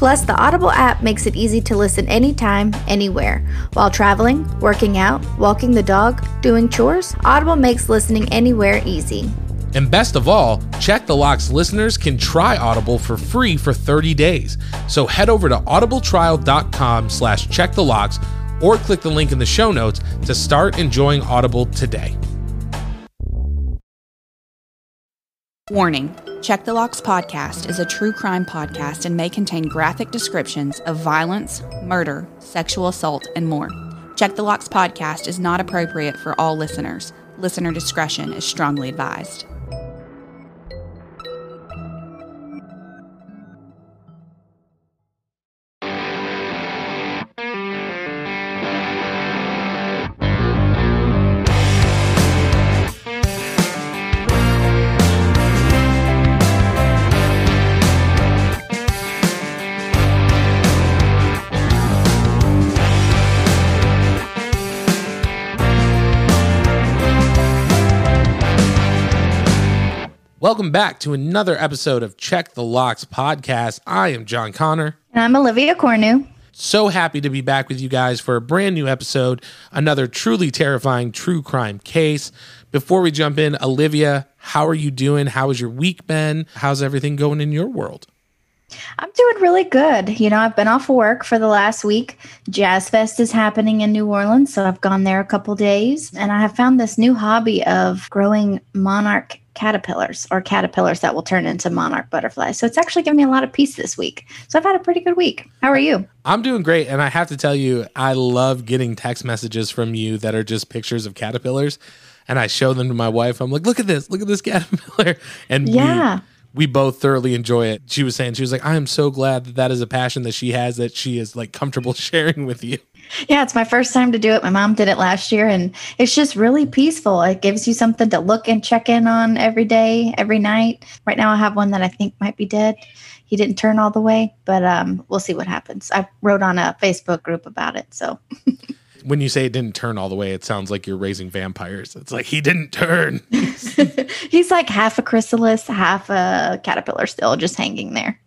Plus, the Audible app makes it easy to listen anytime, anywhere. While traveling, working out, walking the dog, doing chores, Audible makes listening anywhere easy. And best of all, Check the Locks listeners can try Audible for free for 30 days. So head over to audibletrial.com slash check the locks or click the link in the show notes to start enjoying Audible today. Warning Check the Locks podcast is a true crime podcast and may contain graphic descriptions of violence, murder, sexual assault, and more. Check the Locks podcast is not appropriate for all listeners. Listener discretion is strongly advised. Welcome back to another episode of Check the Locks podcast. I am John Conner. And I'm Olivia Cornu. So happy to be back with you guys for a brand new episode, another truly terrifying true crime case. Before we jump in, Olivia, how are you doing? How has your week been? How's everything going in your world? I'm doing really good. You know, I've been off work for the last week. Jazz Fest is happening in New Orleans, so I've gone there a couple days, and I have found this new hobby of growing monarch caterpillars or caterpillars that will turn into monarch butterflies. So it's actually given me a lot of peace this week. So I've had a pretty good week. How are you? I'm doing great. And I have to tell you, I love getting text messages from you that are just pictures of caterpillars. And I show them to my wife. I'm like, look at this, look at this caterpillar. And yeah. We, we both thoroughly enjoy it. She was saying, she was like, I am so glad that that is a passion that she has that she is like comfortable sharing with you. Yeah, it's my first time to do it. My mom did it last year, and it's just really peaceful. It gives you something to look and check in on every day, every night. Right now, I have one that I think might be dead. He didn't turn all the way, but um, we'll see what happens. I wrote on a Facebook group about it. So, when you say it didn't turn all the way, it sounds like you're raising vampires. It's like he didn't turn. He's like half a chrysalis, half a caterpillar, still just hanging there.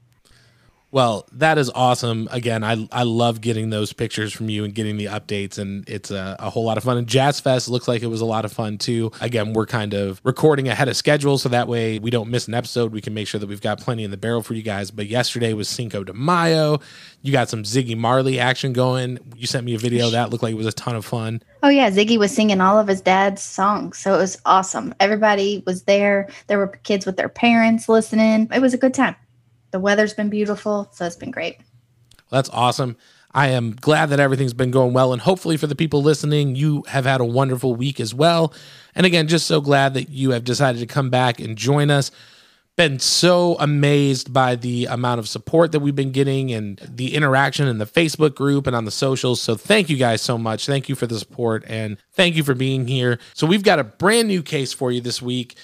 Well, that is awesome. Again, I I love getting those pictures from you and getting the updates, and it's a, a, whole lot of fun. And Jazz Fest looks like it was a lot of fun too. Again, we're kind of recording ahead of schedule, so that way we don't miss an episode. We can make sure that we've got plenty in the barrel for you guys. But yesterday was Cinco de Mayo. You got some Ziggy Marley action going. You sent me a video that looked like it was a ton of fun. Oh yeah, Ziggy was singing all of his dad's songs, so it was awesome. Everybody was there. There were kids with their parents listening. It was a good time the weather's been beautiful, so it's been great. Well, that's awesome. I am glad that everything's been going well. And hopefully, for the people listening, you have had a wonderful week as well. And again, just so glad that you have decided to come back and join us. Been so amazed by the amount of support that we've been getting and the interaction in the Facebook group and on the socials. So, thank you guys so much. Thank you for the support and thank you for being here. So, we've got a brand new case for you this week.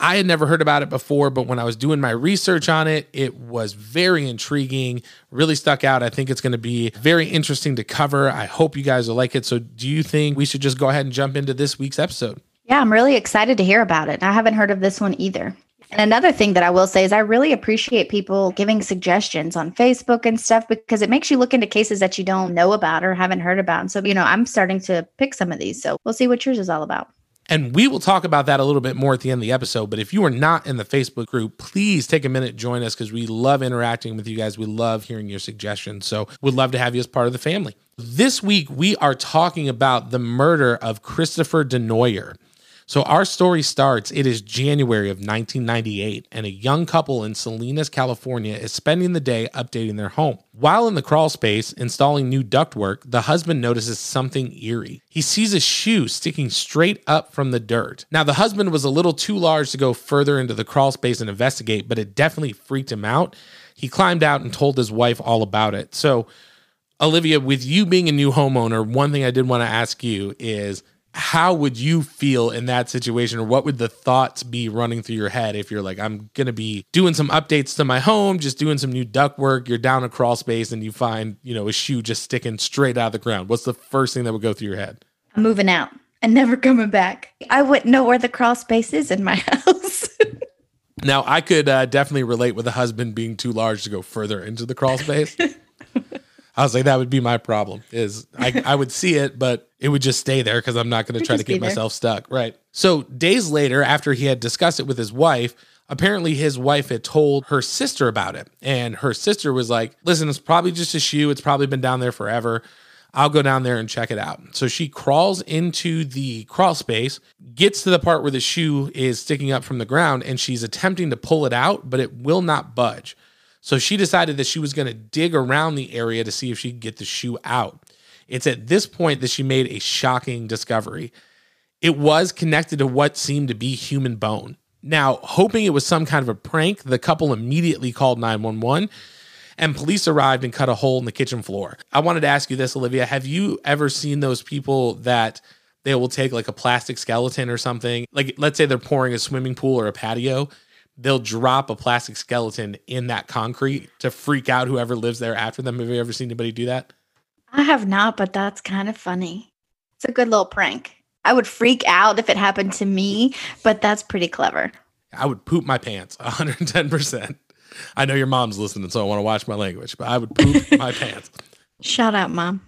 I had never heard about it before, but when I was doing my research on it, it was very intriguing, really stuck out. I think it's going to be very interesting to cover. I hope you guys will like it. So, do you think we should just go ahead and jump into this week's episode? Yeah, I'm really excited to hear about it. I haven't heard of this one either. And another thing that I will say is I really appreciate people giving suggestions on Facebook and stuff because it makes you look into cases that you don't know about or haven't heard about. And so, you know, I'm starting to pick some of these. So we'll see what yours is all about. And we will talk about that a little bit more at the end of the episode. But if you are not in the Facebook group, please take a minute, join us because we love interacting with you guys. We love hearing your suggestions. So we'd love to have you as part of the family. This week, we are talking about the murder of Christopher DeNoyer. So our story starts, it is January of 1998, and a young couple in Salinas, California is spending the day updating their home. While in the crawl space installing new ductwork, the husband notices something eerie. He sees a shoe sticking straight up from the dirt. Now, the husband was a little too large to go further into the crawl space and investigate, but it definitely freaked him out. He climbed out and told his wife all about it. So, Olivia, with you being a new homeowner, one thing I did want to ask you is how would you feel in that situation? Or what would the thoughts be running through your head if you're like i'm going to be doing some updates to my home just doing some new duct work. You're down a crawl space and you find you know a shoe just sticking straight out of the ground. What's the first thing that would go through your head? I'm moving out and never coming back. I wouldn't know where the crawl space is in my house. now i could uh, definitely relate with a husband being too large to go further into the crawl space i was like that would be my problem is i, I would see it but it would just stay there because i'm not going to try to get myself stuck. Right. So days later after he had discussed it with his wife apparently his wife had told her sister about it. And her sister was like listen it's probably just a shoe. It's probably been down there forever. I'll go down there and check it out. So she crawls into the crawl space, gets to the part where the shoe is sticking up from the ground, and she's attempting to pull it out, but it will not budge. So she decided that she was going to dig around the area to see if she could get the shoe out. It's at this point that she made a shocking discovery. It was connected to what seemed to be human bone. Now, hoping it was some kind of a prank, the couple immediately called 911 and police arrived and cut a hole in the kitchen floor. I wanted to ask you this, Olivia. Have you ever seen those people that they will take like a plastic skeleton or something? Like, let's say they're pouring a swimming pool or a patio, they'll drop a plastic skeleton in that concrete to freak out whoever lives there after them. Have you ever seen anybody do that? I have not, but that's kind of funny. It's a good little prank. I would freak out if it happened to me, but that's pretty clever. I would poop my pants 110%. I know your mom's listening, so I want to watch my language, but I would poop my pants. Shout out, mom.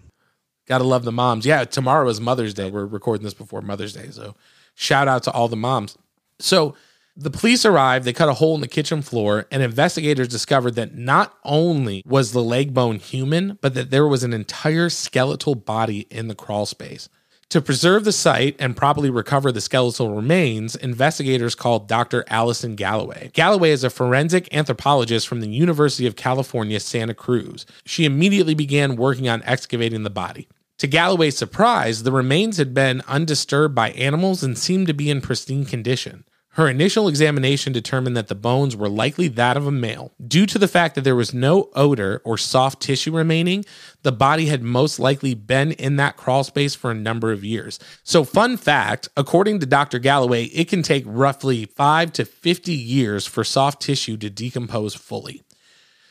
Gotta love the moms. Yeah, tomorrow is Mother's Day. We're recording this before Mother's Day. So shout out to all the moms. So the police arrived, they cut a hole in the kitchen floor, and investigators discovered that not only was the leg bone human, but that there was an entire skeletal body in the crawl space. To preserve the site and properly recover the skeletal remains, investigators called Dr. Alison Galloway. Galloway is a forensic anthropologist from the University of California, Santa Cruz. She immediately began working on excavating the body. To Galloway's surprise, the remains had been undisturbed by animals and seemed to be in pristine condition. Her initial examination determined that the bones were likely that of a male. Due to the fact that there was no odor or soft tissue remaining, the body had most likely been in that crawl space for a number of years. So, fun fact according to Dr. Galloway, it can take roughly 5 to 50 years for soft tissue to decompose fully.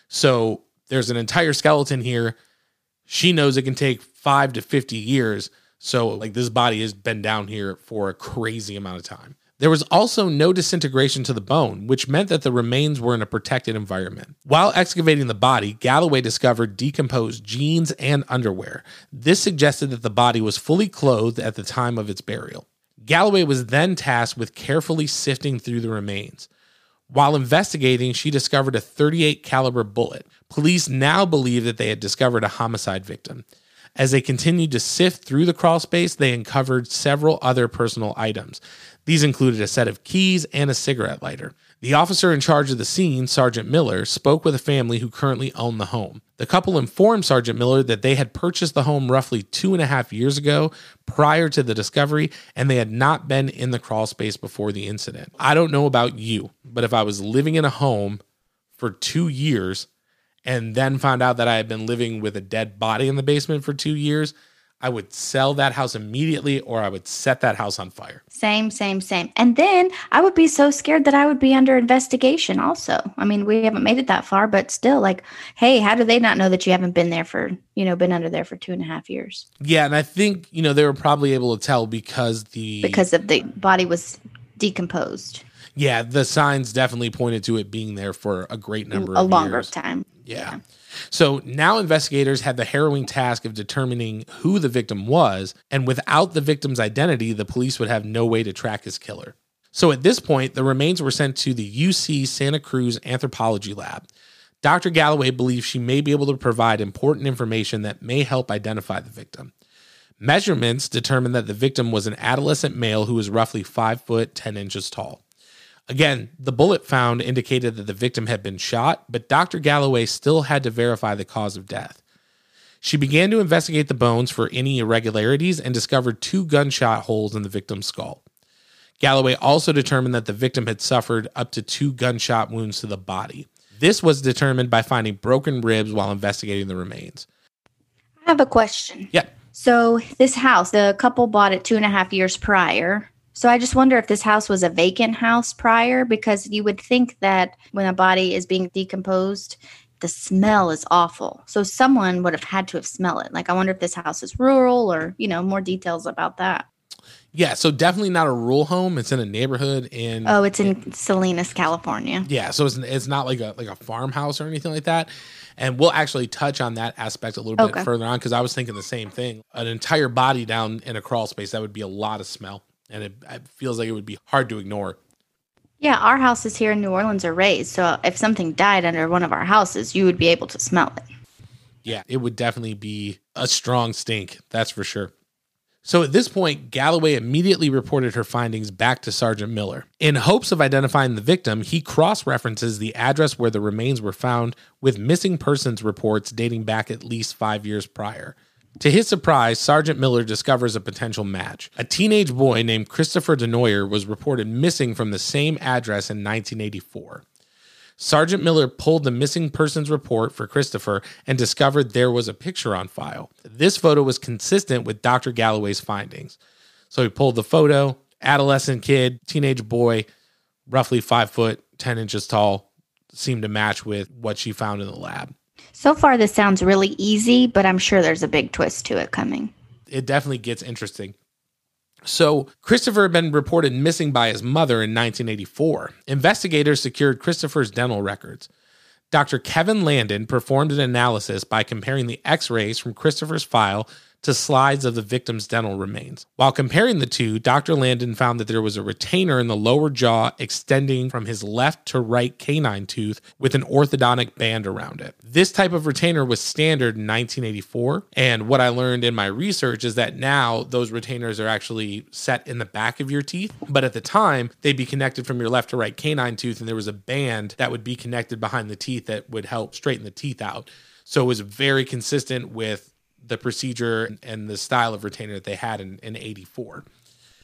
So, there's an entire skeleton here. She knows it can take 5 to 50 years. So, like, this body has been down here for a crazy amount of time. There was also no disintegration to the bone, which meant that the remains were in a protected environment. While excavating the body, Galloway discovered decomposed jeans and underwear. This suggested that the body was fully clothed at the time of its burial. Galloway was then tasked with carefully sifting through the remains. While investigating, she discovered a 38 caliber bullet. Police now believe that they had discovered a homicide victim. As they continued to sift through the crawl space, they uncovered several other personal items. These included a set of keys and a cigarette lighter. The officer in charge of the scene, Sergeant Miller, spoke with a family who currently owned the home. The couple informed Sergeant Miller that they had purchased the home roughly two and a half years ago prior to the discovery, and they had not been in the crawl space before the incident. I don't know about you, but if I was living in a home for two years and then found out that I had been living with a dead body in the basement for two years, I would sell that house immediately or I would set that house on fire. Same, same, same. And then I would be so scared that I would be under investigation also. I mean, we haven't made it that far, but still, like, hey, how do they not know that you haven't been there for, you know, been under there for two and a half years? Yeah, and I think, you know, they were probably able to tell because the Because of the body was decomposed. Yeah, the signs definitely pointed to it being there for a great number a of longer years. time. Yeah. So now investigators had the harrowing task of determining who the victim was, and without the victim's identity, the police would have no way to track his killer. So at this point, the remains were sent to the UC Santa Cruz Anthropology Lab. Dr. Galloway believes she may be able to provide important information that may help identify the victim. Measurements determined that the victim was an adolescent male who was roughly 5 foot 10 inches tall. Again, the bullet found indicated that the victim had been shot, but Dr. Galloway still had to verify the cause of death. She began to investigate the bones for any irregularities and discovered two gunshot holes in the victim's skull. Galloway also determined that the victim had suffered up to two gunshot wounds to the body. This was determined by finding broken ribs while investigating the remains. I have a question. Yeah. So this house, the couple bought it two and a half years prior. So I just wonder if this house was a vacant house prior, because you would think that when a body is being decomposed, the smell is awful. So someone would have had to have smelled it. Like I wonder if this house is rural or, you know, more details about that. Yeah, so definitely not a rural home. It's in a neighborhood in Oh, it's in Salinas, California. Yeah, so it's it's not like a like a farmhouse or anything like that. And we'll actually touch on that aspect a little bit further on because I was thinking the same thing. An entire body down in a crawl space that would be a lot of smell, and it, it feels like it would be hard to ignore. Yeah, our houses here in New Orleans are raised. So if something died under one of our houses, you would be able to smell it. Yeah, it would definitely be a strong stink, that's for sure. So at this point, Galloway immediately reported her findings back to Sergeant Miller. In hopes of identifying the victim, he cross references the address where the remains were found with missing persons reports dating back at least five years prior. To his surprise, Sergeant Miller discovers a potential match. A teenage boy named Christopher DeNoyer was reported missing from the same address in 1984. Sergeant Miller pulled the missing persons report for Christopher and discovered there was a picture on file. This photo was consistent with Dr. Galloway's findings. So he pulled the photo, adolescent kid, teenage boy, roughly five foot, 10 inches tall, seemed to match with what she found in the lab. So far, this sounds really easy, but I'm sure there's a big twist to it coming. It definitely gets interesting. So, Christopher had been reported missing by his mother in 1984. Investigators secured Christopher's dental records. Dr. Kevin Landon performed an analysis by comparing the x rays from Christopher's file to slides of the victim's dental remains. While comparing the two, Dr. Landon found that there was a retainer in the lower jaw extending from his left to right canine tooth with an orthodontic band around it. This type of retainer was standard in 1984, and what I learned in my research is that now those retainers are actually set in the back of your teeth, but at the time they'd be connected from your left to right canine tooth and there was a band that would be connected behind the teeth that would help straighten the teeth out. So it was very consistent with the procedure and the style of retainer that they had in, in 84.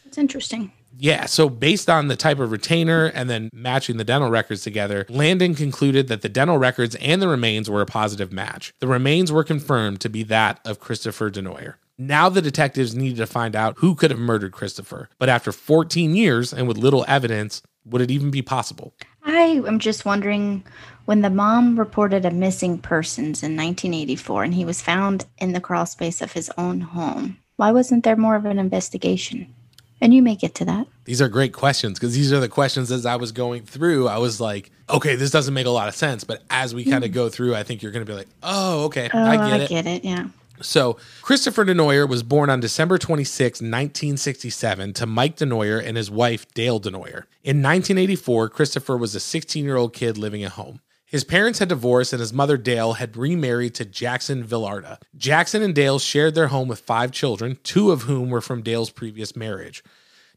It's interesting. Yeah, so based on the type of retainer and then matching the dental records together, Landon concluded that the dental records and the remains were a positive match. The remains were confirmed to be that of Christopher DeNoyer. Now the detectives needed to find out who could have murdered Christopher. But after 14 years and with little evidence, would it even be possible? I am just wondering when the mom reported a missing persons in 1984 and he was found in the crawl space of his own home, why wasn't there more of an investigation? And you may get to that. These are great questions because these are the questions as I was going through. I was like, okay, this doesn't make a lot of sense. But as we kind of hmm. go through, I think you're going to be like, oh, okay, Oh, I get it. get it. Yeah. So, Christopher DeNoyer was born on December 26, 1967, to Mike DeNoyer and his wife, Dale DeNoyer. In 1984, Christopher was a 16 year old kid living at home. His parents had divorced, and his mother, Dale, had remarried to Jackson Villarda. Jackson and Dale shared their home with five children, two of whom were from Dale's previous marriage.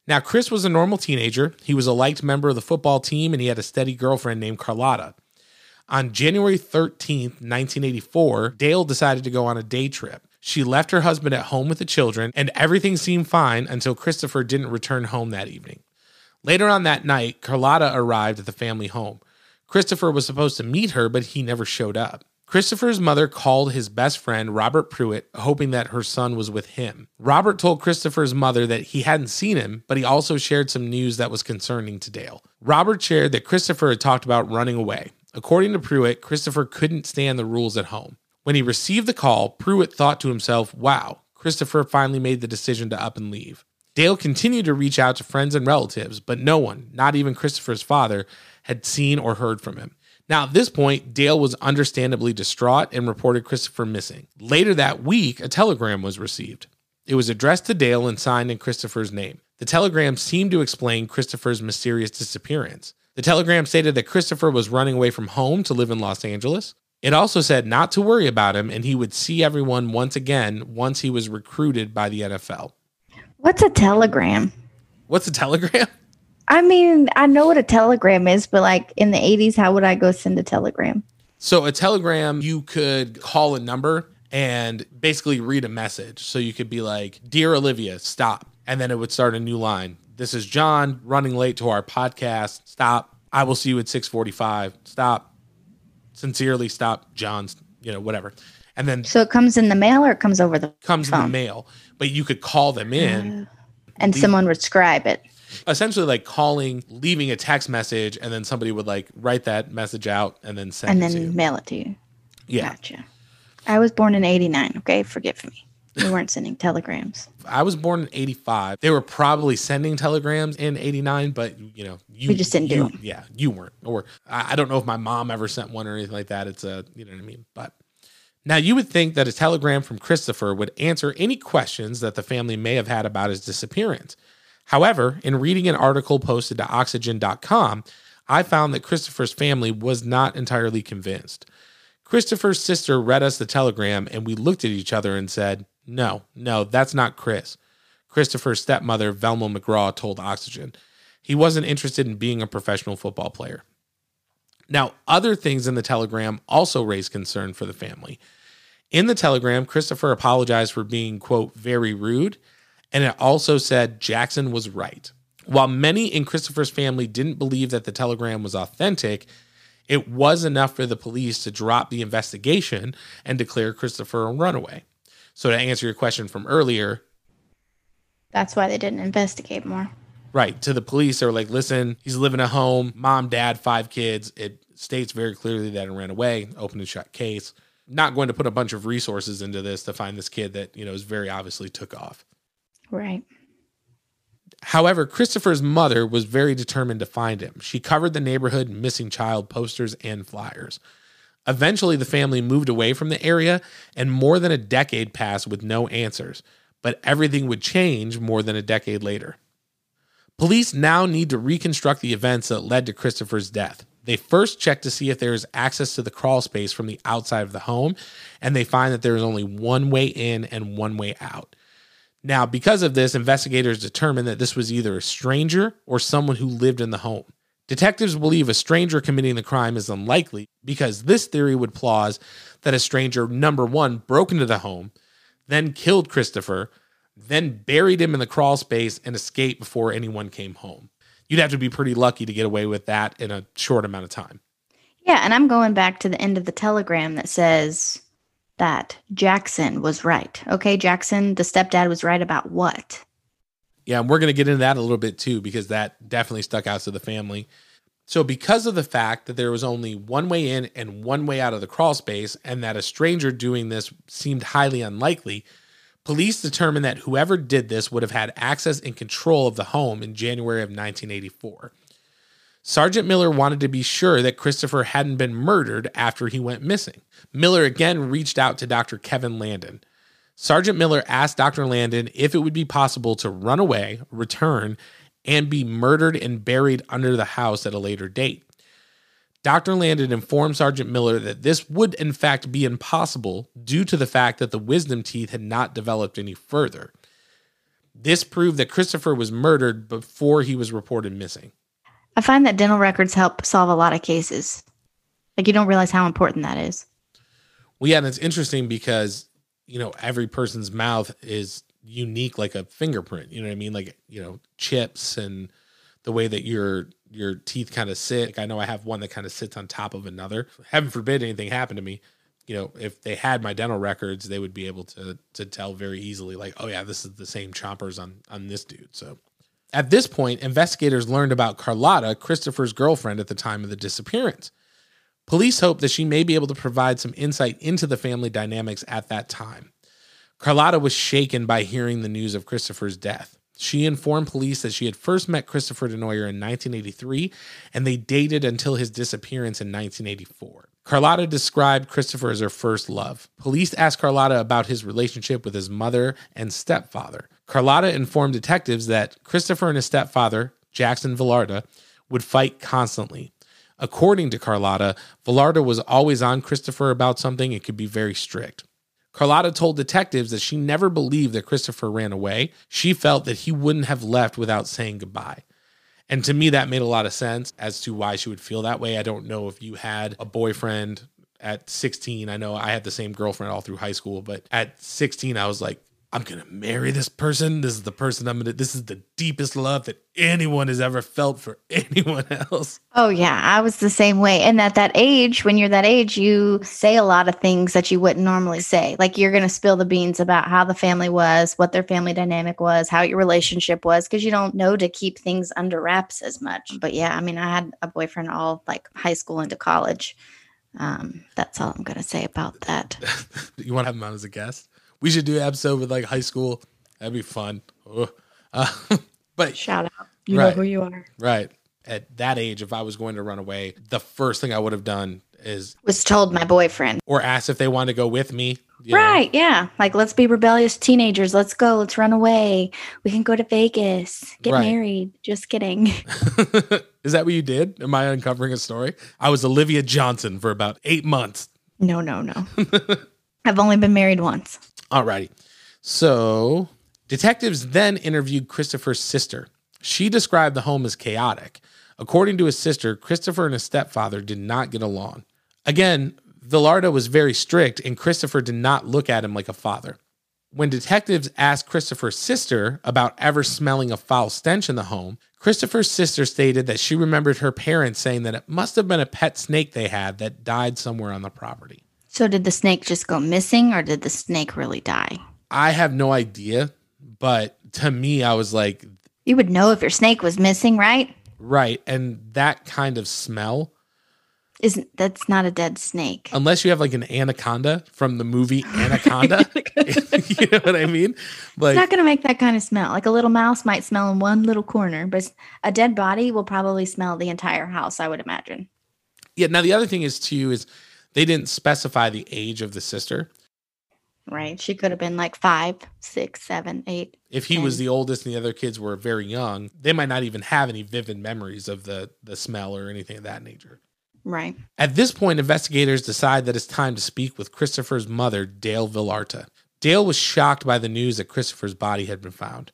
Now, Chris was a normal teenager. He was a liked member of the football team, and he had a steady girlfriend named Carlotta. On January 13th, 1984, Dale decided to go on a day trip. She left her husband at home with the children, and everything seemed fine until Christopher didn't return home that evening. Later on that night, Carlotta arrived at the family home. Christopher was supposed to meet her, but he never showed up. Christopher's mother called his best friend, Robert Pruitt, hoping that her son was with him. Robert told Christopher's mother that he hadn't seen him, but he also shared some news that was concerning to Dale. Robert shared that Christopher had talked about running away. According to Pruitt, Christopher couldn't stand the rules at home. When he received the call, Pruitt thought to himself, wow, Christopher finally made the decision to up and leave. Dale continued to reach out to friends and relatives, but no one, not even Christopher's father, had seen or heard from him. Now, at this point, Dale was understandably distraught and reported Christopher missing. Later that week, a telegram was received. It was addressed to Dale and signed in Christopher's name. The telegram seemed to explain Christopher's mysterious disappearance. The telegram stated that Christopher was running away from home to live in Los Angeles. It also said not to worry about him and he would see everyone once again once he was recruited by the NFL. What's a telegram? What's a telegram? I mean, I know what a telegram is, but like in the 80s, how would I go send a telegram? So, a telegram, you could call a number and basically read a message. So, you could be like, Dear Olivia, stop. And then it would start a new line. This is John running late to our podcast. Stop. I will see you at 645. Stop. Sincerely, stop. John's, you know, whatever. And then So it comes in the mail or it comes over the comes in the mail, but you could call them in. and someone would scribe it. essentially like calling, leaving a text message, and then somebody would like write that message out and then send and it to then mail it to you. Yeah, Gotcha. I was born in 89. Okay. Forgive me. We weren't sending telegrams. I was born in '85. They were probably sending telegrams in '89, but you know, you We just didn't do you- 'em. Yeah, you weren't, or I, I don't know if my mom ever sent one or anything like that. It's a, you know what I mean. But now you would think that a telegram from Christopher would answer any questions that the family may have had about his disappearance. However, in reading an article posted to Oxygen.com, I found that Christopher's family was not entirely convinced. Christopher's sister read us the telegram, and we looked at each other and said, No, no, that's not Chris. Christopher's stepmother, Velma McGraw, told Oxygen. He wasn't interested in being a professional football player. Now, other things in the telegram also raised concern for the family. In the telegram, Christopher apologized for being, quote, very rude, and it also said Jackson was right. While many in Christopher's family didn't believe that the telegram was authentic, it was enough for the police to drop the investigation and declare Christopher a runaway. So, to answer your question from earlier, That's why they didn't investigate more. Right. To the police, they were like, listen, he's living at home, mom, dad, five kids. It states very clearly that it ran away, open and shut case. Not going to put a bunch of resources into this to find this kid that, you know, is very obviously took off. Right. However, Christopher's mother was very determined to find him. She covered the neighborhood missing child posters and flyers. Eventually, the family moved away from the area, and more than a decade passed with no answers. But everything would change more than a decade later. Police now need to reconstruct the events that led to Christopher's death. They first check to see if there is access to the crawl space from the outside of the home, and they find that there is only one way in and one way out. Now, because of this, investigators determined that this was either a stranger or someone who lived in the home. Detectives believe a stranger committing the crime is unlikely because this theory would plause that a stranger, number one, broke into the home, then killed Christopher, then buried him in the crawl space and escaped before anyone came home. You'd have to be pretty lucky to get away with that in a short amount of time. Yeah. And I'm going back to the end of the telegram that says that Jackson was right. Okay. Jackson, the stepdad was right about what? Yeah, and we're going to get into that a little bit too, because that definitely stuck out to the family. So, because of the fact that there was only one way in and one way out of the crawl space, and that a stranger doing this seemed highly unlikely, police determined that whoever did this would have had access and control of the home in January of 1984. Sergeant Miller wanted to be sure that Christopher hadn't been murdered after he went missing. Miller again reached out to Dr. Kevin Landon. Sergeant Miller asked Dr. Landon if it would be possible to run away, return, and be murdered and buried under the house at a later date. Dr. Landon informed Sergeant Miller that this would, in fact, be impossible due to the fact that the wisdom teeth had not developed any further. This proved that Christopher was murdered before he was reported missing. I find that dental records help solve a lot of cases. Like you don't realize how important that is. Well, yeah, and it's interesting because you know every person's mouth is unique, like a fingerprint. You know what I mean? Like you know chips and the way that your your teeth kind of sit. Like I know I have one that kind of sits on top of another. Heaven forbid anything happened to me. You know, if they had my dental records, they would be able to to tell very easily, like, oh yeah, this is the same chompers on on this dude. So at this point, investigators learned about Carlotta, Christopher's girlfriend at the time of the disappearance. Police hope that she may be able to provide some insight into the family dynamics at that time. Carlotta was shaken by hearing the news of Christopher's death. She informed police that she had first met Christopher DeNoyer in 1983 and they dated until his disappearance in 1984. Carlotta described Christopher as her first love. Police asked Carlotta about his relationship with his mother and stepfather. Carlotta informed detectives that Christopher and his stepfather, Jackson Villarda, would fight constantly. According to Carlotta, Villarda was always on Christopher about something and could be very strict. Carlotta told detectives that she never believed that Christopher ran away. She felt that he wouldn't have left without saying goodbye. And to me, that made a lot of sense as to why she would feel that way. I don't know if you had a boyfriend at 16. I know I had the same girlfriend all through high school, but at 16, I was like, I'm gonna marry this person. This is the person I'm gonna. This is the deepest love that anyone has ever felt for anyone else. Oh yeah, I was the same way. And at that age, when you're that age, you say a lot of things that you wouldn't normally say. Like you're gonna spill the beans about how the family was, what their family dynamic was, how your relationship was, because you don't know to keep things under wraps as much. But yeah, I mean, I had a boyfriend all like high school into college. Um, that's all I'm gonna say about that. you want to have him on as a guest? We should do an episode with like high school. That'd be fun. Uh, but shout out. You right, know who you are. Right. At that age, if I was going to run away, the first thing I would have done is was told my boyfriend or asked if they wanted to go with me. Right. Know. Yeah. Like, let's be rebellious teenagers. Let's go. Let's run away. We can go to Vegas, get right. married. Just kidding. is that what you did? Am I uncovering a story? I was Olivia Johnson for about eight months. No, no, no. I've only been married once. Alrighty. So detectives then interviewed Christopher's sister. She described the home as chaotic. According to his sister, Christopher and his stepfather did not get along. Again, Villarda was very strict, and Christopher did not look at him like a father. When detectives asked Christopher's sister about ever smelling a foul stench in the home, Christopher's sister stated that she remembered her parents saying that it must have been a pet snake they had that died somewhere on the property. So did the snake just go missing or did the snake really die? I have no idea, but to me I was like You would know if your snake was missing, right? Right, and that kind of smell isn't that's not a dead snake. Unless you have like an anaconda from the movie Anaconda. you know what I mean? Like It's not going to make that kind of smell. Like a little mouse might smell in one little corner, but a dead body will probably smell the entire house, I would imagine. Yeah, now the other thing is too is they didn't specify the age of the sister. Right. She could have been like five, six, seven, eight. If he 10. was the oldest and the other kids were very young, they might not even have any vivid memories of the the smell or anything of that nature. Right. At this point, investigators decide that it's time to speak with Christopher's mother, Dale Villarda. Dale was shocked by the news that Christopher's body had been found.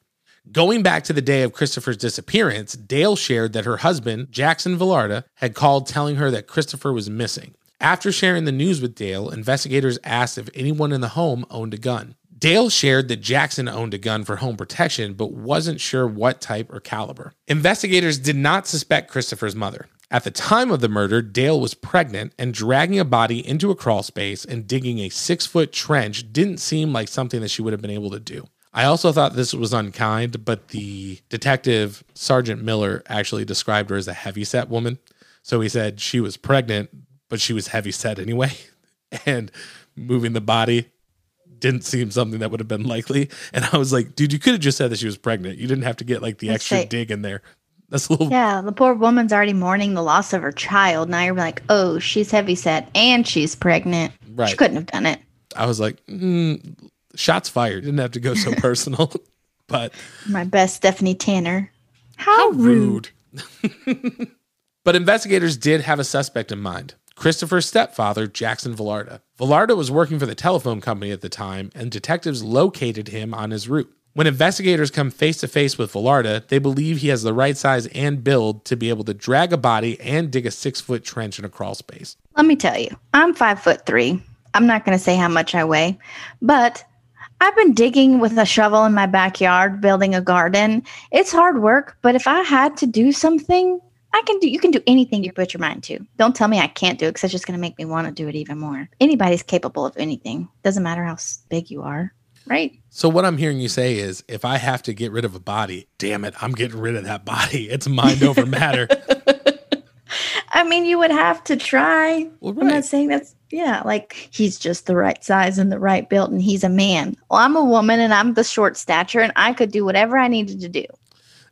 Going back to the day of Christopher's disappearance, Dale shared that her husband, Jackson Villarda, had called telling her that Christopher was missing. After sharing the news with Dale, investigators asked if anyone in the home owned a gun. Dale shared that Jackson owned a gun for home protection, but wasn't sure what type or caliber. Investigators did not suspect Christopher's mother. At the time of the murder, Dale was pregnant, and dragging a body into a crawl space and digging a six foot trench didn't seem like something that she would have been able to do. I also thought this was unkind, but the detective, Sergeant Miller, actually described her as a heavyset woman. So he said she was pregnant, but she was heavy set anyway. And moving the body didn't seem something that would have been likely. And I was like, dude, you could have just said that she was pregnant. You didn't have to get like the Let's extra say, dig in there. That's a little. Yeah, the poor woman's already mourning the loss of her child. Now you're like, oh, she's heavy set and she's pregnant. Right. She couldn't have done it. I was like, mm, shots fired. Didn't have to go so personal. but my best Stephanie Tanner. How, how rude. rude. but investigators did have a suspect in mind. Christopher's stepfather, Jackson Villarda. Villarda was working for the telephone company at the time, and detectives located him on his route. When investigators come face to face with Villarda, they believe he has the right size and build to be able to drag a body and dig a six foot trench in a crawl space. Let me tell you, I'm five foot three. I'm not going to say how much I weigh, but I've been digging with a shovel in my backyard, building a garden. It's hard work, but if I had to do something, I can do you can do anything you put your mind to. Don't tell me I can't do it because it's just going to make me want to do it even more. Anybody's capable of anything. Doesn't matter how big you are, right? So what I'm hearing you say is if I have to get rid of a body, damn it, I'm getting rid of that body. It's mind over matter. I mean, you would have to try. Well, right. I'm not saying that's Yeah, like he's just the right size and the right build, and he's a man. Well, I'm a woman and I'm the short stature, and I could do whatever I needed to do.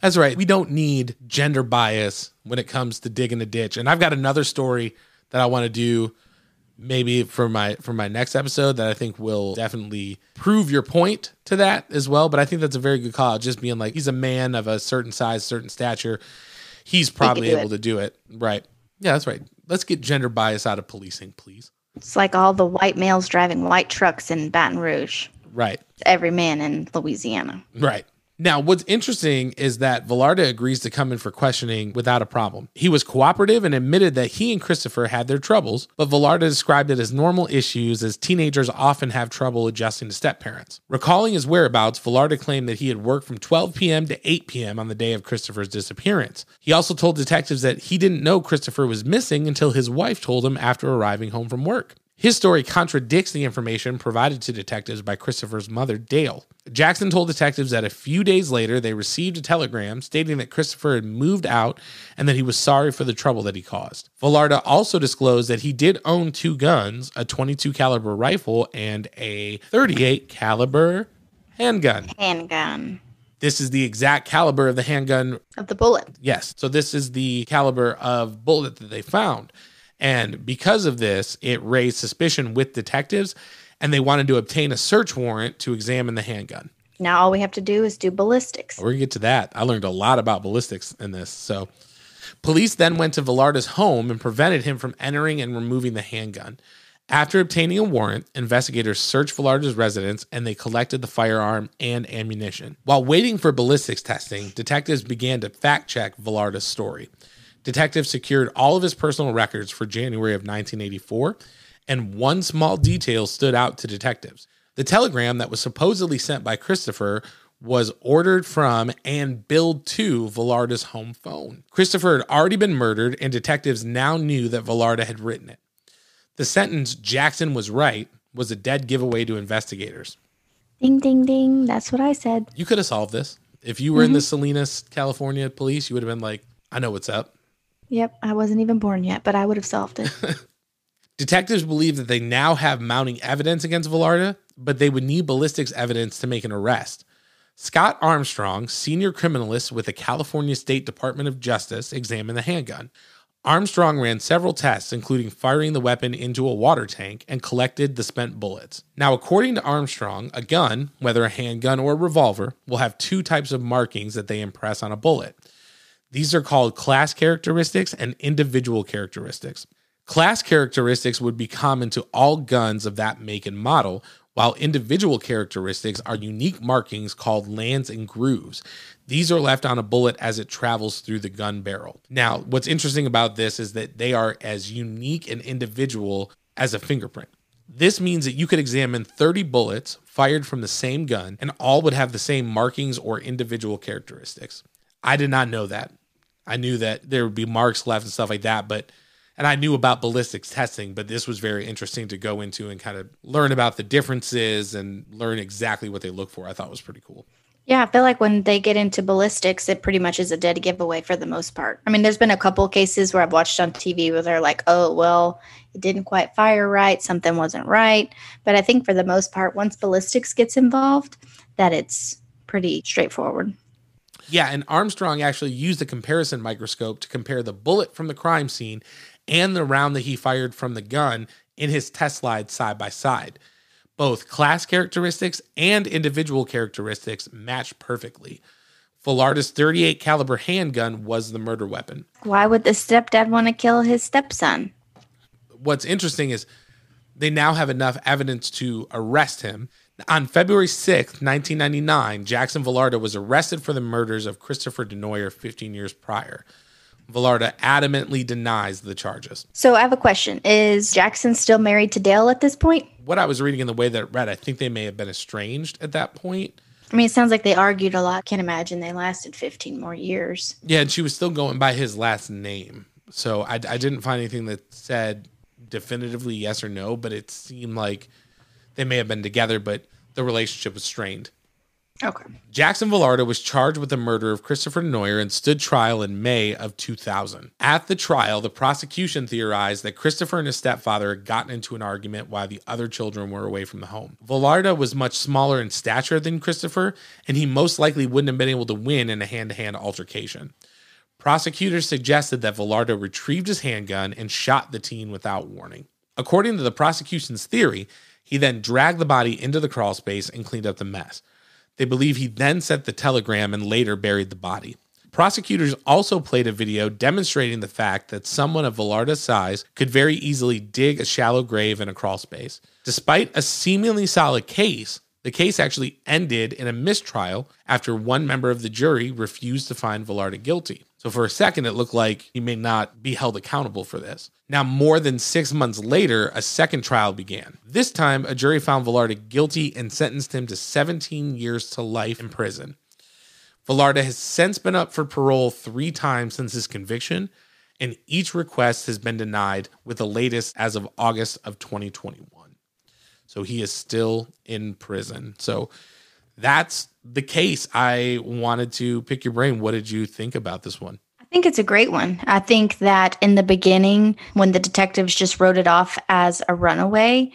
That's right. We don't need gender bias when it comes to digging a ditch. And I've got another story that I want to do maybe for my for my next episode that I think will definitely prove your point to that as well. But I think that's a very good call. Just being like he's a man of a certain size, certain stature. He's probably able it. to do it. Right. Yeah, that's right. Let's get gender bias out of policing, please. It's like all the white males driving white trucks in Baton Rouge. Right. Every man in Louisiana. Right. Now, what's interesting is that Velarda agrees to come in for questioning without a problem. He was cooperative and admitted that he and Christopher had their troubles, but Velarda described it as normal issues as teenagers often have trouble adjusting to step parents. Recalling his whereabouts, Velarda claimed that he had worked from 12 p.m. to 8 p.m. on the day of Christopher's disappearance. He also told detectives that he didn't know Christopher was missing until his wife told him after arriving home from work. His story contradicts the information provided to detectives by Christopher's mother, Dale. Jackson told detectives that a few days later they received a telegram stating that Christopher had moved out and that he was sorry for the trouble that he caused. Velarda also disclosed that he did own two guns, a 22 caliber rifle and a 38 caliber handgun. Handgun. This is the exact caliber of the handgun of the bullet. Yes. So this is the caliber of bullet that they found. And because of this, it raised suspicion with detectives, and they wanted to obtain a search warrant to examine the handgun. Now all we have to do is do ballistics. We're gonna get to that. I learned a lot about ballistics in this. So, police then went to Velarda's home and prevented him from entering and removing the handgun. After obtaining a warrant, investigators searched Velarda's residence and they collected the firearm and ammunition. While waiting for ballistics testing, detectives began to fact check Velarda's story. Detectives secured all of his personal records for January of 1984, and one small detail stood out to detectives. The telegram that was supposedly sent by Christopher was ordered from and billed to Velarda's home phone. Christopher had already been murdered, and detectives now knew that Velarda had written it. The sentence, Jackson was right, was a dead giveaway to investigators. Ding, ding, ding. That's what I said. You could have solved this. If you were mm-hmm. in the Salinas, California police, you would have been like, I know what's up. Yep, I wasn't even born yet, but I would have solved it. Detectives believe that they now have mounting evidence against Velarda, but they would need ballistics evidence to make an arrest. Scott Armstrong, senior criminalist with the California State Department of Justice, examined the handgun. Armstrong ran several tests, including firing the weapon into a water tank and collected the spent bullets. Now, according to Armstrong, a gun, whether a handgun or a revolver, will have two types of markings that they impress on a bullet. These are called class characteristics and individual characteristics. Class characteristics would be common to all guns of that make and model, while individual characteristics are unique markings called lands and grooves. These are left on a bullet as it travels through the gun barrel. Now, what's interesting about this is that they are as unique and individual as a fingerprint. This means that you could examine 30 bullets fired from the same gun and all would have the same markings or individual characteristics. I did not know that. I knew that there would be marks left and stuff like that, but and I knew about ballistics testing, but this was very interesting to go into and kind of learn about the differences and learn exactly what they look for. I thought was pretty cool. Yeah, I feel like when they get into ballistics, it pretty much is a dead giveaway for the most part. I mean, there's been a couple cases where I've watched on TV where they're like, oh, well, it didn't quite fire right, something wasn't right. But I think for the most part, once ballistics gets involved, that it's pretty straightforward. Yeah, and Armstrong actually used a comparison microscope to compare the bullet from the crime scene and the round that he fired from the gun in his test slides side by side. Both class characteristics and individual characteristics matched perfectly. Velarda's 38 caliber handgun was the murder weapon. Why would the stepdad want to kill his stepson? What's interesting is they now have enough evidence to arrest him on February 6, 1999, Jackson Velarda was arrested for the murders of Christopher DeNoyer 15 years prior. Velarda adamantly denies the charges. So I have a question. Is Jackson still married to Dale at this point? What I was reading in the way that it read, I think they may have been estranged at that point. I mean, it sounds like they argued a lot. Can't imagine they lasted 15 more years. Yeah, and she was still going by his last name. So I, I didn't find anything that said definitively yes or no, but it seemed like they may have been together, but the relationship was strained. Okay. Jackson Villarda was charged with the murder of Christopher DeNoyer and stood trial in May of 2000. At the trial, the prosecution theorized that Christopher and his stepfather had gotten into an argument while the other children were away from the home. Villarda was much smaller in stature than Christopher, and he most likely wouldn't have been able to win in a hand to hand altercation. Prosecutors suggested that Villarda retrieved his handgun and shot the teen without warning. According to the prosecution's theory, he then dragged the body into the crawl space and cleaned up the mess. They believe he then sent the telegram and later buried the body. Prosecutors also played a video demonstrating the fact that someone of Villarda's size could very easily dig a shallow grave in a crawl space. Despite a seemingly solid case, the case actually ended in a mistrial after one member of the jury refused to find Villarda guilty. So for a second, it looked like he may not be held accountable for this. Now, more than six months later, a second trial began. This time, a jury found Villarda guilty and sentenced him to 17 years to life in prison. Villarda has since been up for parole three times since his conviction, and each request has been denied, with the latest as of August of 2021. So he is still in prison. So that's the case. I wanted to pick your brain. What did you think about this one? I think it's a great one. I think that in the beginning, when the detectives just wrote it off as a runaway,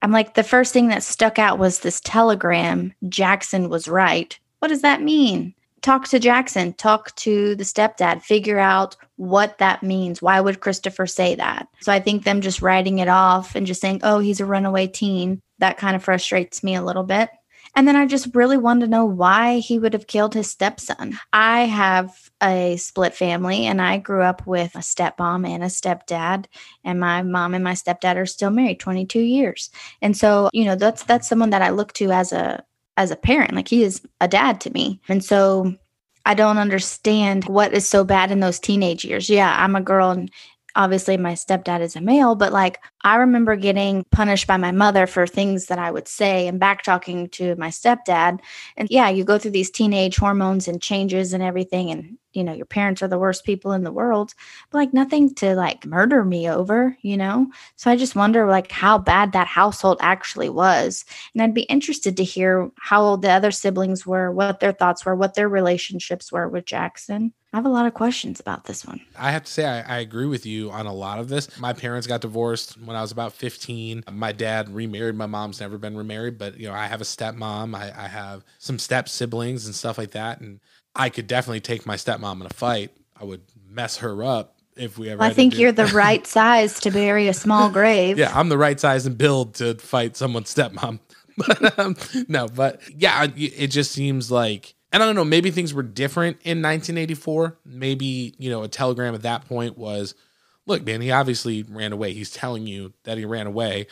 I'm like, the first thing that stuck out was this telegram. Jackson was right. What does that mean? Talk to Jackson, talk to the stepdad, figure out what that means. Why would Christopher say that? So I think them just writing it off and just saying, oh, he's a runaway teen, that kind of frustrates me a little bit. And then I just really wanted to know why he would have killed his stepson. I have a split family and I grew up with a stepmom and a stepdad and my mom and my stepdad are still married 22 years. And so, you know, that's that's someone that I look to as a as a parent. Like he is a dad to me. And so I don't understand what is so bad in those teenage years. Yeah, I'm a girl and obviously my stepdad is a male, but like I remember getting punished by my mother for things that I would say and back talking to my stepdad. And yeah, you go through these teenage hormones and changes and everything. And, you know, your parents are the worst people in the world, but like nothing to like murder me over, you know? So I just wonder like how bad that household actually was. And I'd be interested to hear how old the other siblings were, what their thoughts were, what their relationships were with Jackson. I have a lot of questions about this one. I have to say, I, I, agree with you on a lot of this. My parents got divorced when I was about 15. My dad remarried. My mom's never been remarried, but you know, I have a stepmom. I, I have some step siblings and stuff like that. And I could definitely take my stepmom in a fight. I would mess her up if we ever. Well, I think you're the right size to bury a small grave. yeah, I'm the right size and build to fight someone's stepmom. but um, no, but yeah, it just seems like and I don't know, maybe things were different in 1984. Maybe, you know, a telegram at that point was, look, man, he obviously ran away. He's telling you that he ran away.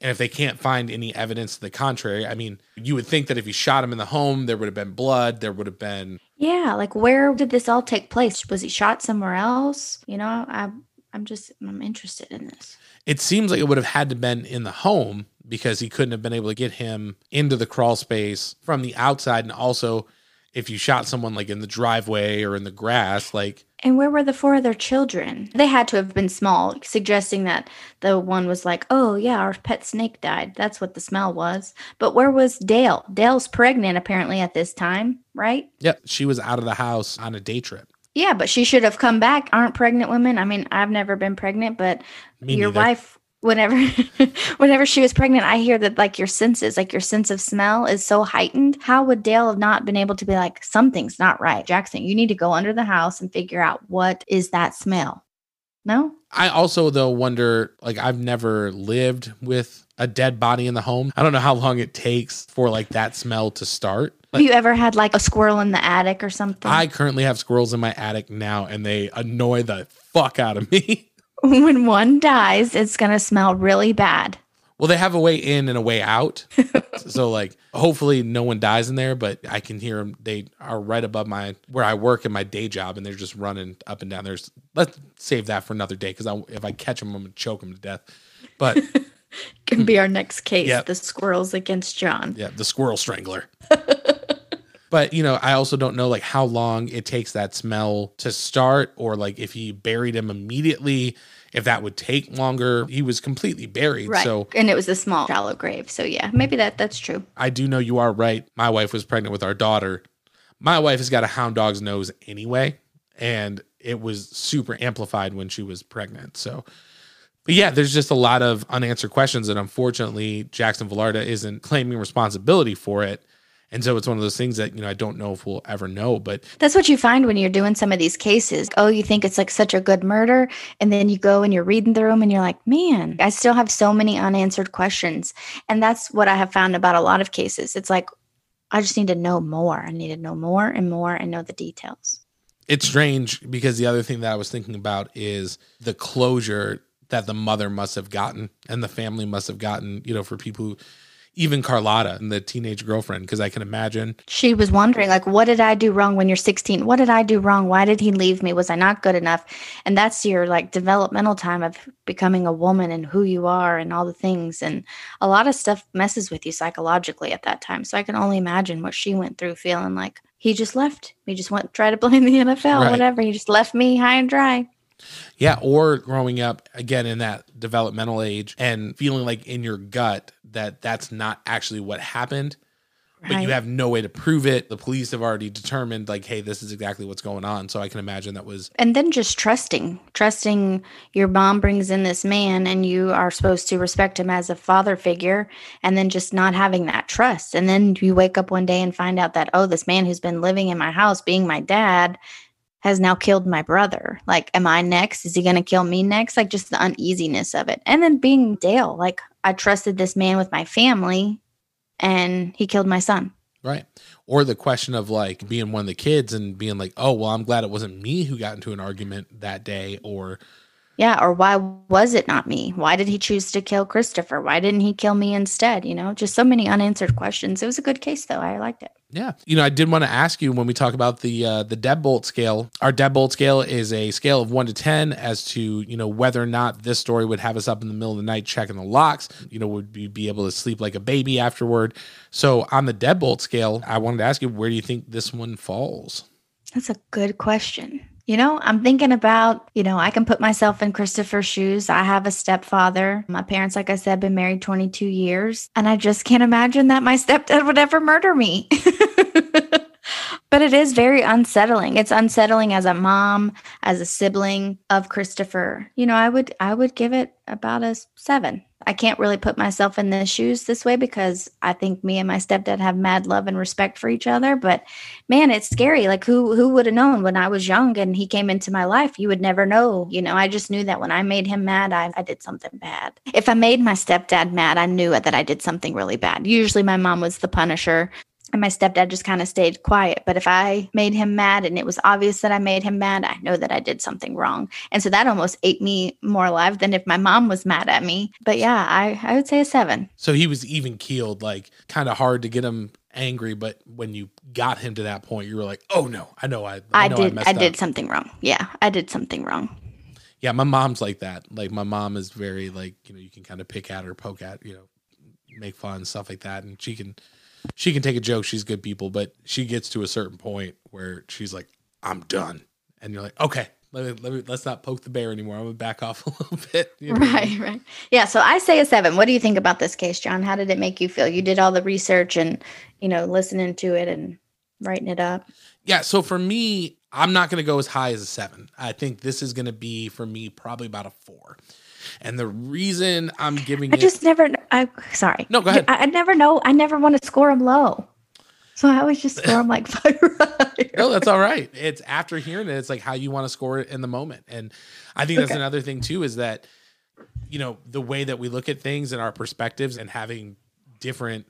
And if they can't find any evidence to the contrary, I mean, you would think that if he shot him in the home, there would have been blood, there would have been Yeah, like where did this all take place? Was he shot somewhere else? You know, I I'm just I'm interested in this. It seems like it would have had to been in the home because he couldn't have been able to get him into the crawl space from the outside and also if you shot someone like in the driveway or in the grass, like. And where were the four other children? They had to have been small, suggesting that the one was like, oh, yeah, our pet snake died. That's what the smell was. But where was Dale? Dale's pregnant apparently at this time, right? Yep. She was out of the house on a day trip. Yeah, but she should have come back. Aren't pregnant women? I mean, I've never been pregnant, but Me your neither. wife whenever whenever she was pregnant i hear that like your senses like your sense of smell is so heightened. How would dale have not been able to be like something's not right jackson. You need to go under the house and figure out what is that smell. No? I also though wonder like i've never lived with a dead body in the home. I don't know how long it takes for like that smell to start. Have you ever had like a squirrel in the attic or something? I currently have squirrels in my attic now and they annoy the fuck out of me. when one dies, it's going to smell really bad. Well, they have a way in and a way out. so like hopefully no one dies in there, but I can hear them. They are right above my where I work in my day job, and they're just running up and down. There's let's save that for another day because if I catch them, I'm gonna choke them to death. But can be our next case: the squirrels against John. Yeah, the squirrel strangler. But, you know, I also don't know like how long it takes that smell to start or like if he buried him immediately, if that would take longer. He was completely buried. Right. So and it was a small shallow grave. So yeah, maybe that that's true. I do know you are right. My wife was pregnant with our daughter. My wife has got a hound dog's nose anyway, and it was super amplified when she was pregnant. So, but yeah, there's just a lot of unanswered questions, and unfortunately, Jackson Villarda isn't claiming responsibility for it. And so it's one of those things that, you know, I don't know if we'll ever know, but That's what you find when you're doing some of these cases. Oh, you think it's like such a good murder. And then you go and you're reading through them and you're like, man, I still have so many unanswered questions. And that's what I have found about a lot of cases. It's like, I just need to know more. I need to know more and more and know the details. it's strange because the other thing that I was thinking about is the closure that the mother must have gotten and the family must have gotten, you know, for people who, even Carlotta and the teenage girlfriend, because I can imagine She was wondering, like, what did I do wrong when you're 16? What did I do wrong? Why did he leave me? Was I not good enough? And that's your like developmental time of becoming a woman and who you are and all the things. And a lot of stuff messes with you psychologically at that time. So I can only imagine what she went through feeling like he just left. He just went try to blame the NFL, Right. whatever. He just left me high and dry. Yeah, or growing up again in that developmental age and feeling like in your gut that that's not actually what happened, but you have no way to prove it. The police have already determined, like, hey, this is exactly what's going on. So I can imagine that was, and then just trusting trusting your mom brings in this man and you are supposed to respect him as a father figure and then just not having that trust. And then you wake up one day and find out that oh this man who's been living in my house being my dad has now killed my brother. Like am i next? Is he going to kill me next? Like just the uneasiness of it. And then being dale like i trusted this man with my family and he killed my son right. Or the question of like being one of the kids and being like, oh, well, I'm glad it wasn't me who got into an argument that day. Or, Yeah, or why was it not me? Why did he choose to kill Christopher? Why didn't he kill me instead? You know, just so many unanswered questions. It was a good case, though. I liked it. Yeah, you know, I did want to ask you when we talk about the uh, the deadbolt scale. Our deadbolt scale is a scale of one to ten as to you know whether or not this story would have us up in the middle of the night checking the locks. You know, would we be able to sleep like a baby afterward? So on the deadbolt scale, I wanted to ask you where do you think this one falls? That's a good question. You know, I'm thinking about, you know, I can put myself in Christopher's shoes. I have a stepfather. My parents, like I said, been married 22 years. And I just can't imagine that my stepdad would ever murder me. but it is very unsettling. It's unsettling as a mom, as a sibling of Christopher. You know, I would I would give it about a seven. I can't really put myself in the shoes this way because I think me and my stepdad have mad love and respect for each other. But man, it's scary. Like who who would have known when I was young and he came into my life? You would never know. You know, I just knew that when I made him mad, I, I did something bad. If I made my stepdad mad, I knew that I did something really bad. Usually my mom was the punisher and my stepdad just kind of stayed quiet. But if I made him mad and it was obvious that I made him mad, I know that I did something wrong. And so that almost ate me more alive than if my mom was mad at me. But yeah, I, I would say a seven. So he was even keeled, like kind of hard to get him angry, but when you got him to that point, you were like, oh no, I know I I, I, know did messed I did something wrong. Yeah, I did something wrong. Yeah, my mom's like that. Like my mom is very like, you know, you can kind of pick at her, poke at, you know, make fun, stuff like that. And she can she can take a joke, she's good people, but she gets to a certain point where she's like, I'm done. And you're like, okay, let me, let me let's not poke the bear anymore. I'm gonna back off a little bit. you know? Right, right. Yeah, so I say a seven. What do you think about this case, John? How did it make you feel? You did all the research and, you know, listening to it and writing it up. Yeah, so for me, I'm not gonna go as high as a seven. I think this is gonna be for me probably about a four. And the reason I'm giving I it just never, I'm sorry. No, go ahead. I, I never know. I never want to score them low. So I always just score them like five no, that's all right. It's after hearing it, it's like how you want to score it in the moment. And I think that's Okay. another thing too is that, you know, the way that we look at things and our perspectives and having different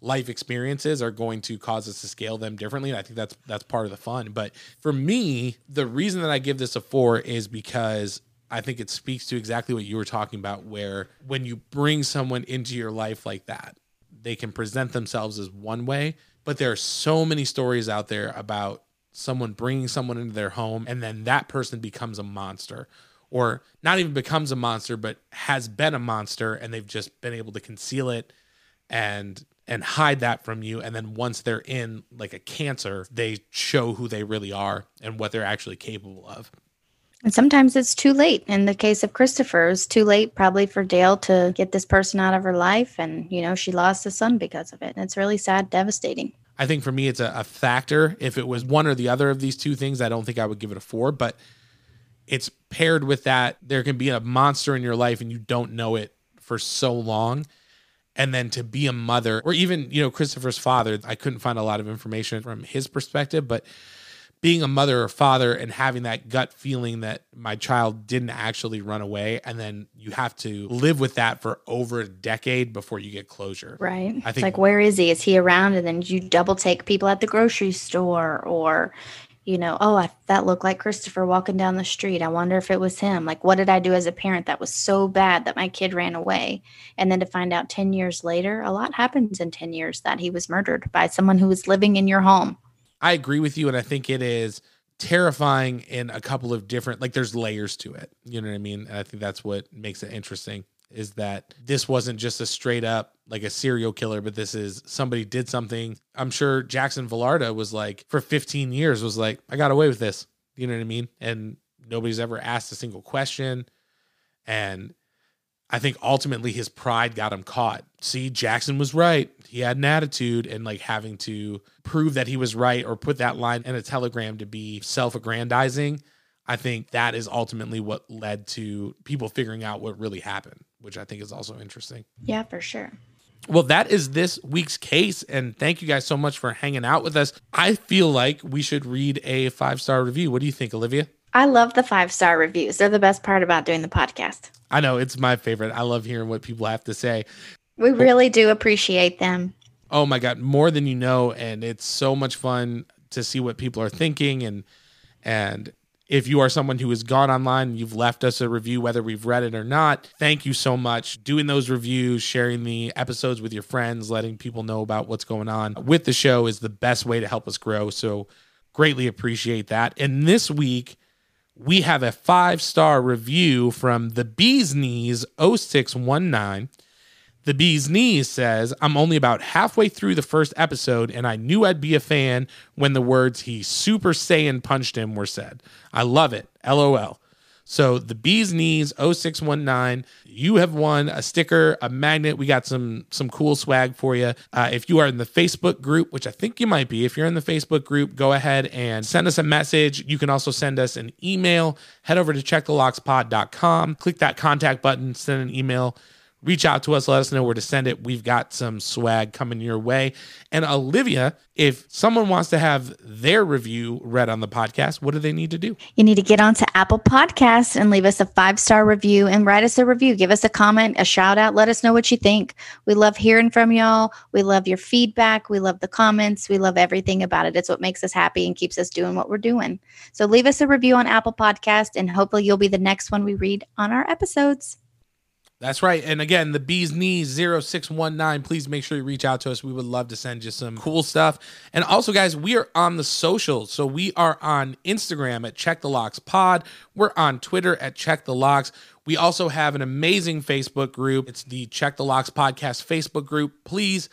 life experiences are going to cause us to scale them differently. And I think that's that's part of the fun. But for me, the reason that I give this a four is because I think it speaks to exactly what you were talking about, where when you bring someone into your life like that, they can present themselves as one way, but there are so many stories out there about someone bringing someone into their home and then that person becomes a monster or not even becomes a monster but has been a monster and they've just been able to conceal it and and hide that from you. And then once they're in like a cancer, they show who they really are and what they're actually capable of. And sometimes it's too late. In the case of Christopher, it's too late probably for Dale to get this person out of her life. And, you know, she lost a son because of it. And it's really sad, devastating. I think for me, it's a, a factor. If it was one or the other of these two things, I don't think I would give it a four. But it's paired with that there can be a monster in your life and you don't know it for so long and then to be a mother or even you know christopher's father i couldn't find a lot of information from his perspective but being a mother or father and having that gut feeling that my child didn't actually run away and then you have to live with that for over a decade before you get closure right i think it's like where is he is he around and then you double take people at the grocery store or you know, oh, I, that looked like Christopher walking down the street. I wonder if it was him. Like, what did I do as a parent that was so bad that my kid ran away? And then to find out 10 years later, a lot happens in 10 years that he was murdered by someone who was living in your home. I agree with you. And I think it is terrifying in a couple of different, like, there's layers to it. You know what I mean? And I think that's what makes it interesting is that this wasn't just a straight up like a serial killer, but this is somebody did something. I'm sure Jackson Villarda was like for 15 years was like, I got away with this. You know what I mean? And nobody's ever asked a single question. And I think ultimately his pride got him caught. See, Jackson was right. He had an attitude and like having to prove that he was right or put that line in a telegram to be self aggrandizing. I think that is ultimately what led to people figuring out what really happened which I think is also interesting. Yeah, for sure. Well, that is this week's case. And thank you guys so much for hanging out with us. I feel like we should read a five star review. What do you think, Olivia? I love the five star reviews. They're the best part about doing the podcast. I know it's my favorite. I love hearing what people have to say. We really do appreciate them. Oh my God, more than you know. And it's so much fun to see what people are thinking and and if you are someone who has gone online and you've left us a review, whether we've read it or not, thank you so much. Doing those reviews, sharing the episodes with your friends, letting people know about what's going on with the show is the best way to help us grow. So, greatly appreciate that. And this week, we have a five star review from the Bees Knees 0619. The Bee's Knees says, I'm only about halfway through the first episode, and I knew I'd be a fan when the words he Super Saiyan punched him were said. I love it. LOL. So the Bee's Knees 0619, you have won a sticker, a magnet. We got some some cool swag for you. Uh, if you are in the Facebook group, which I think you might be, if you're in the Facebook group, go ahead and send us a message. You can also send us an email. Head over to checkthelockspod.com, click that contact button, send an email reach out to us, let us know where to send it. We've got some swag coming your way. And Olivia, if someone wants to have their review read on the podcast, what do they need to do? You need to get onto Apple Podcasts and leave us a five star review and write us a review. Give us a comment, a shout out. Let us know what you think. We love hearing from y'all. We love your feedback. We love the comments. We love everything about it. It's what makes us happy and keeps us doing what we're doing. So leave us a review on Apple Podcast, and hopefully you'll be the next one we read on our episodes. That's right. And again, the Bee's Knees 0619. Please make sure you reach out to us. We would love to send you some cool stuff. And also, guys, we are on the socials. So we are on Instagram at Check the Locks Pod. We're on Twitter at Check the Locks. We also have an amazing Facebook group. It's the Check the Locks Podcast Facebook group. Please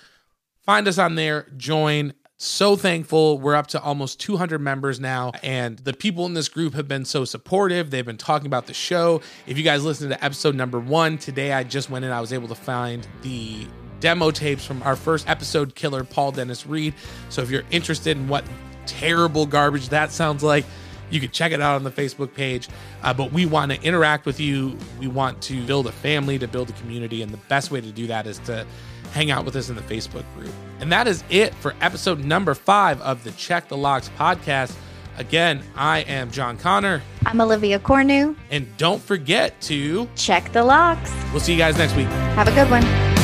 find us on there, join. So thankful. We're up to almost 200 members now, and the people in this group have been so supportive. They've been talking about the show. If you guys listen to episode number one, today I just went in, I was able to find the demo tapes from our first episode killer, Paul Dennis Reid. So if you're interested in what terrible garbage that sounds like, you can check it out on the Facebook page. Uh, but we want to interact with you. We want to build a family, to build a community. And the best way to do that is to hang out with us in the Facebook group. And that is it for episode number five of the Check the Locks podcast. Again, I am John Conner. I'm Olivia Cornu. And don't forget to check the locks. We'll see you guys next week. Have a good one.